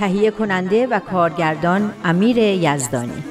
تهیه کننده و کارگردان امیر یزدانی.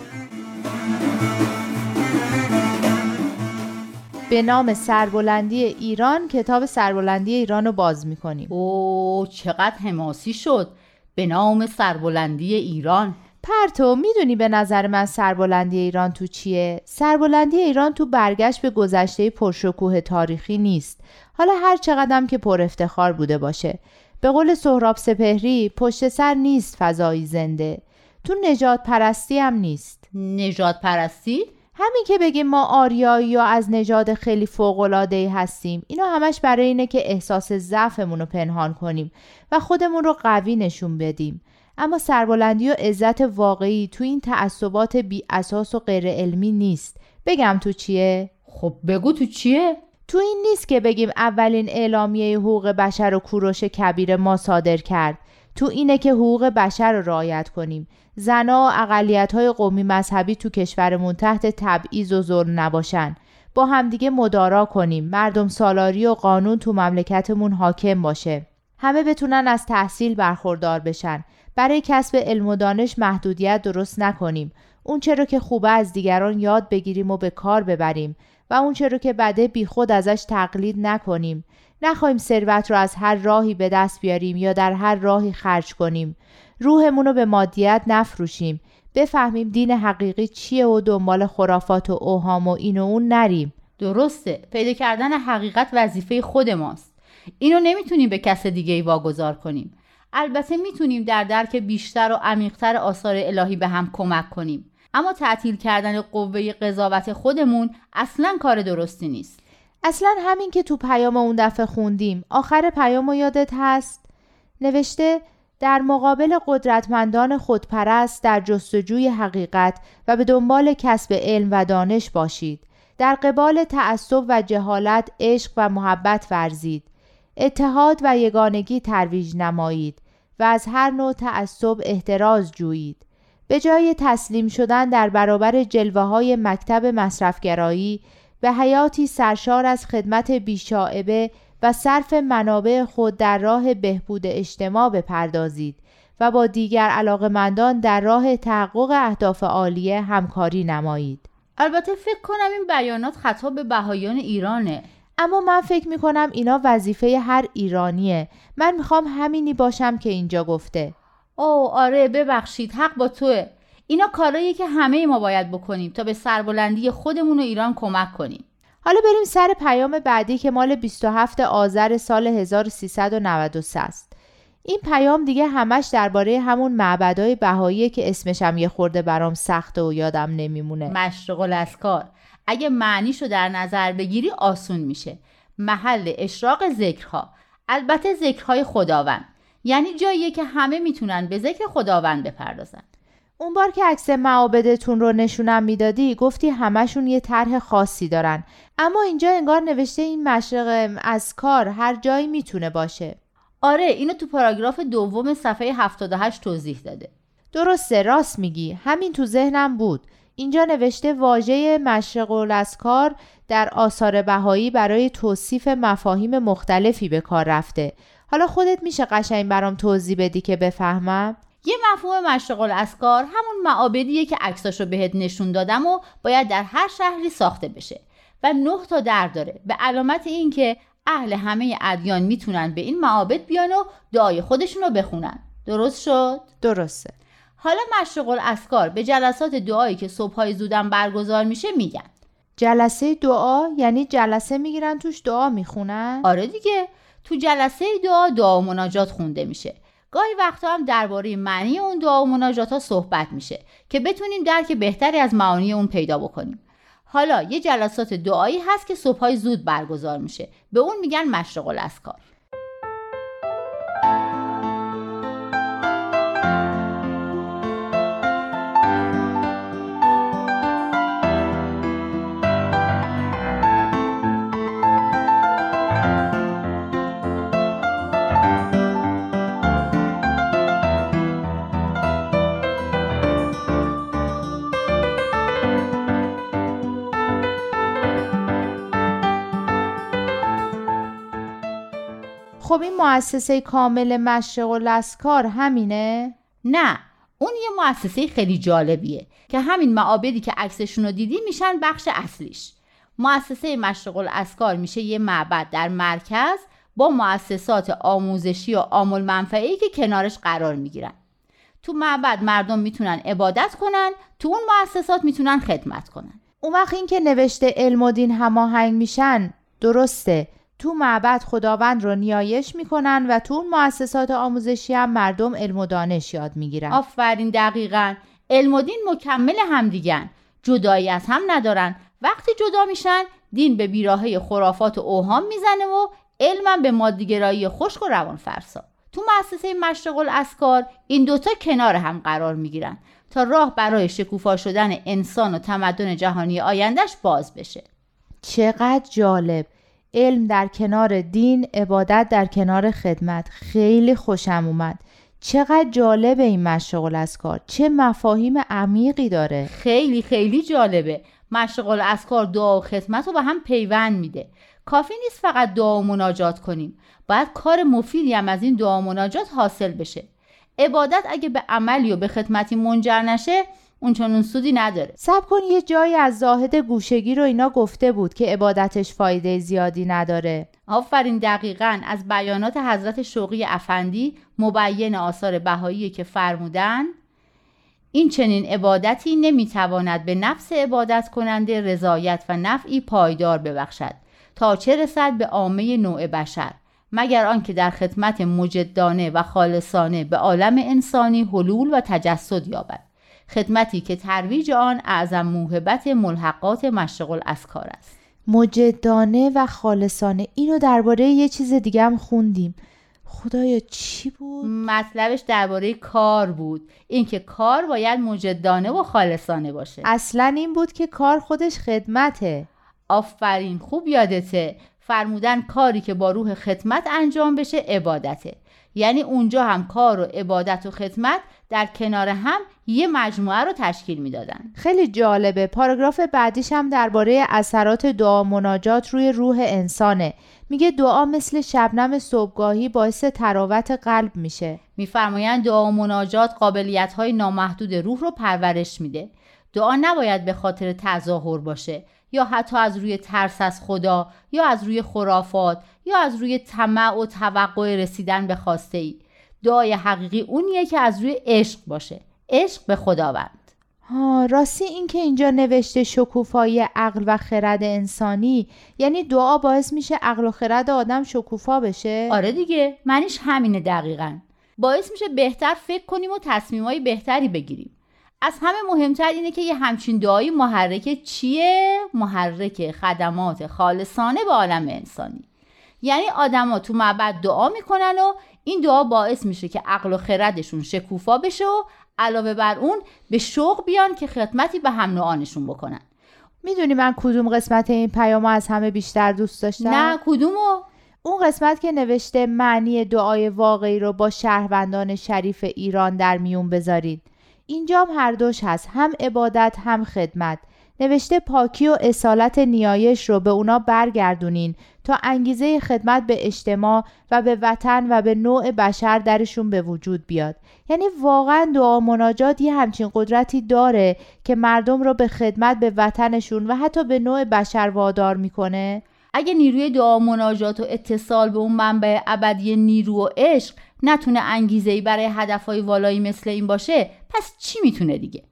به نام سربلندی ایران کتاب سربلندی ایران رو باز می‌کنیم. او چقدر حماسی شد. به نام سربلندی ایران. پرتو می‌دونی به نظر من سربلندی ایران تو چیه؟ سربلندی ایران تو برگشت به گذشته پرشکوه تاریخی نیست. حالا هر چقدرم که پر افتخار بوده باشه. به قول سهراب سپهری پشت سر نیست فضایی زنده. تو نجات پرستی هم نیست. نجات پرستی؟ همین که بگیم ما آریایی یا از نژاد خیلی فوق‌العاده‌ای هستیم. اینا همش برای اینه که احساس ضعفمون رو پنهان کنیم و خودمون رو قوی نشون بدیم. اما سربلندی و عزت واقعی تو این تعصبات بی اساس و غیر علمی نیست. بگم تو چیه؟ خب بگو تو چیه؟ تو این نیست که بگیم اولین اعلامیه حقوق بشر و کوروش کبیر ما صادر کرد. تو اینه که حقوق بشر رو رعایت کنیم. زنا و اقلیت های قومی مذهبی تو کشورمون تحت تبعیض و ظلم نباشن. با همدیگه مدارا کنیم. مردم سالاری و قانون تو مملکتمون حاکم باشه. همه بتونن از تحصیل برخوردار بشن. برای کسب علم و دانش محدودیت درست نکنیم. اون چرا که خوبه از دیگران یاد بگیریم و به کار ببریم. و اون چرا که بده بیخود ازش تقلید نکنیم. نخواهیم ثروت رو از هر راهی به دست بیاریم یا در هر راهی خرج کنیم. روحمون رو به مادیت نفروشیم. بفهمیم دین حقیقی چیه و دنبال خرافات و اوهام و این و اون نریم. درسته. پیدا کردن حقیقت وظیفه خود ماست. اینو نمی‌تونیم به کس دیگه ای واگذار کنیم. البته می‌تونیم در درک بیشتر و عمیقتر آثار الهی به هم کمک کنیم. اما تعطیل کردن قوه قضاوت خودمون اصلا کار درستی نیست. اصلا همین که تو پیام اون دفعه خوندیم. آخر پیام و یادت هست؟ نوشته در مقابل قدرتمندان خودپرست در جستجوی حقیقت و به دنبال کسب علم و دانش باشید. در قبال تعصب و جهالت عشق و محبت ورزید. اتحاد و یگانگی ترویج نمایید و از هر نوع تعصب احتراز جویید. به جای تسلیم شدن در برابر جلوه های مکتب مصرفگرایی به حیاتی سرشار از خدمت بیشاعبه و صرف منابع خود در راه بهبود اجتماع بپردازید و با دیگر علاقمندان در راه تحقق اهداف عالیه همکاری نمایید. البته فکر کنم این بیانات خطاب به بهایان ایرانه. اما من فکر می کنم اینا وظیفه هر ایرانیه. من می‌خوام همینی باشم که اینجا گفته. او آره ببخشید حق با توه. اینا کارایی که همه ما باید بکنیم تا به سربلندی خودمون و ایران کمک کنیم. حالا بریم سر پیام بعدی که مال 27 آذر سال 1393 است. این پیام دیگه همش درباره همون معبدای بهایی که اسمش هم یه خورده برام سخته و یادم نمیمونه. مشرق الاسکار اگه معنیشو در نظر بگیری آسون میشه. محل اشراق ذکرها. البته ذکرهای خداوند. یعنی جاییه که همه می‌تونن به ذکر خداوند بپردازن. اون بار که عکس معابدتون رو نشونم می‌دادی گفتی همشون یه طرح خاصی دارن. اما اینجا انگار نوشته این مشرق از کار هر جایی می‌تونه باشه. آره اینو تو پاراگراف دوم صفحه 78 توضیح داده. درسته راست میگی. همین تو ذهنم بود. اینجا نوشته واژه مشرق الاسکار در آثار بهایی برای توصیف مفاهیم مختلفی به کار رفته. حالا خودت میشه قشنگ برام توضیح بدی که بفهمم؟ یه مفهوم مشرق الاسکار همون معابدیه که عکساشو بهت نشون دادم و باید در هر شهری ساخته بشه. و نه تا در داره. به علامت اینکه اهل همه ادیان می‌تونن به این معابد بیان و دعای خودشون رو بخونن. درست شد؟ درسته. حالا مشرق الاسکار به جلسات دعایی که صبحهای زودم برگزار میشه میگن. جلسه دعا؟ یعنی جلسه می‌گیرن توش دعا می‌خونن؟ آره دیگه. تو جلسه دعا دعا و مناجات خونده میشه. گاهی وقتا هم درباره معنی اون دعا و مناجات ها صحبت میشه که بتونیم درک بهتری از معانی اون پیدا بکنیم. حالا یه جلسات دعایی هست که صبحهای زود برگزار میشه. به اون میگن مشرق الاسکار. خب این مؤسسه کامل مشرق و لسکار همینه؟ نه اون یه مؤسسه خیلی جالبیه که همین معابدی که عکسشون رو دیدی میشن بخش اصلیش. مؤسسه مشرق الاسکار میشه یه معبد در مرکز با مؤسسات آموزشی و آمول منفعی که کنارش قرار می‌گیرن. تو معبد مردم می‌تونن عبادت کنن تو اون مؤسسات می‌تونن خدمت کنن. اون وقت این که نوشته علم و دین هماهنگ میشن درسته. تو معبد خداوند رو نیایش می‌کنن و تو اون مؤسسات آموزشی هم مردم علم و دانش یاد می‌گیرن. آفرین دقیقا. علم و دین مکمل همدیگن. جدایی از هم ندارن. وقتی جدا میشن دین به بیراهه خرافات و اوهام می‌زنه و علمم به مادیگرایی خشک و روان فرسا. تو مؤسسه مشرق الاسکار این دوتا کنار هم قرار می‌گیرن تا راه برای شکوفا شدن انسان و تمدن جهانی آیندهش باز بشه. چقدر جالب! علم در کنار دین عبادت در کنار خدمت. خیلی خوشم اومد. چقدر جالب این مشرق الاسکار چه مفاهیم عمیقی داره. خیلی خیلی جالبه. مشرق الاسکار دعا و خدمت رو به هم پیوند میده. کافی نیست فقط دعا و مناجات کنیم. باید کار مفیدی هم از این دعا و مناجات حاصل بشه. عبادت اگه به عملی و به خدمتی منجر نشه اون چون سودی نداره. سب کن یه جایی از زاهد گوشگی رو اینا گفته بود که عبادتش فایده زیادی نداره. آفرین دقیقا از بیانات حضرت شوقی افندی مبین آثار بهایی که فرمودن. این چنین عبادتی نمی‌تواند به نفس عبادت کننده رضایت و نفعی پایدار ببخشد. تا چه رسد به عامه نوع بشر. مگر آنکه در خدمت مجدانه و خالصانه به عالم انسانی حلول و تجسد یابد. خدمتی که ترویج آن اعظم موهبت ملحقات مشرق الاسکار است. مجدانه و خالصانه. اینو درباره یه چیز دیگه هم خوندیم. خدایا چی بود؟ مطلبش درباره کار بود. اینکه کار باید مجدانه و خالصانه باشه. اصلا این بود که کار خودش خدمته. آفرین خوب یادته. فرمودن کاری که با روح خدمت انجام بشه عبادته. یعنی اونجا هم کار و عبادت و خدمت در کنار هم یه مجموعه رو تشکیل می‌دادن. خیلی جالبه. پاراگراف بعدیش هم درباره اثرات دعا مناجات روی روح انسانه. میگه دعا مثل شبنم صبحگاهی باعث تراوت قلب میشه. میفرمایند دعا و مناجات قابلیت های نامحدود روح رو پرورش میده. دعا نباید به خاطر تظاهر باشه یا حتی از روی ترس از خدا یا از روی خرافات یا از روی طمع و توقع رسیدن به خواسته ای. دعای حقیقی اونیه که از روی عشق باشه. عشق به خداوند. ها راستی این که اینجا نوشته شکوفایی عقل و خرد انسانی یعنی دعا باعث میشه عقل و خرد آدم شکوفا بشه؟ آره دیگه. منیش همینه دقیقا. باعث میشه بهتر فکر کنیم و تصمیمای بهتری بگیریم. از همه مهمتر اینه که یه همچین دعایی محرک چیه؟ محرک خدمات خالصانه به عالم انسانی. یعنی آدما تو معبد دعا می‌کنن و این دعا باعث میشه که عقل و خردشون شکوفا بشه و علاوه بر اون به شوق بیان که خدمتی به هم نوعانشون بکنن می‌دونی من کدوم قسمت این پیام از همه بیشتر دوست داشتم؟ نه کدومو؟ اون قسمت که نوشته معنی دعای واقعی رو با شهروندان شریف ایران در میون بذارید اینجام هر دوش هست هم عبادت هم خدمت نوشته پاکی و اصالت نیایش رو به اونا برگردونین تا انگیزه خدمت به اجتماع و به وطن و به نوع بشر درشون به وجود بیاد. یعنی واقعا دعا مناجات یه همچین قدرتی داره که مردم رو به خدمت به وطنشون و حتی به نوع بشر وادار می‌کنه؟ اگه نیروی دعا مناجات و اتصال به اون منبع ابدی نیرو و عشق نتونه انگیزه برای هدفهای والایی مثل این باشه پس چی می‌تونه دیگه؟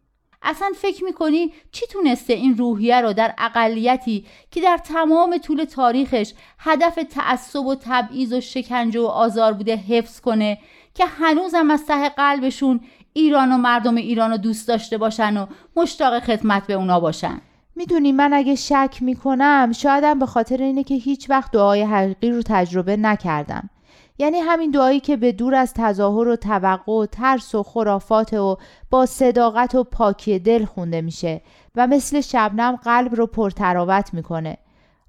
اصلا فکر می‌کنی چی تونسته این روحیه رو در اقلیتی که در تمام طول تاریخش هدف تعصب و تبعیض و شکنجه و آزار بوده حفظ کنه که هنوزم از ته قلبشون ایران و مردم ایران رو دوست داشته باشن و مشتاق خدمت به اونا باشن؟ می‌دونی من اگه شک می‌کنم شایدم به خاطر اینه که هیچ وقت دعای حقیقی رو تجربه نکردم. یعنی همین دعایی که به دور از تظاهر و توقع و ترس و خرافات و با صداقت و پاکی دل خونده میشه و مثل شبنم قلب رو پرتراوت می‌کنه.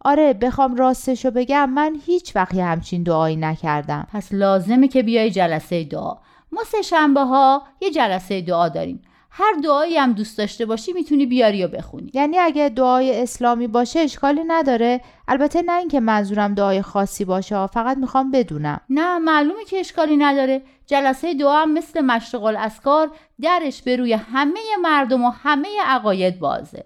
آره بخوام راستشو بگم من هیچ وقت همچین دعایی نکردم. پس لازمه که بیای جلسه دعا. ما سه شنبه ها یه جلسه دعا داریم. هر دعایی هم دوست داشته باشی می‌تونی بیاری و بخونی. یعنی اگه دعای اسلامی باشه اشکالی نداره. البته نه اینکه منظورم دعای خاصی باشه فقط می‌خوام بدونم. نه معلومه که اشکالی نداره. جلسه دعا هم مثل مشرق الاسکار درش به روی همه مردم و همه عقاید بازه.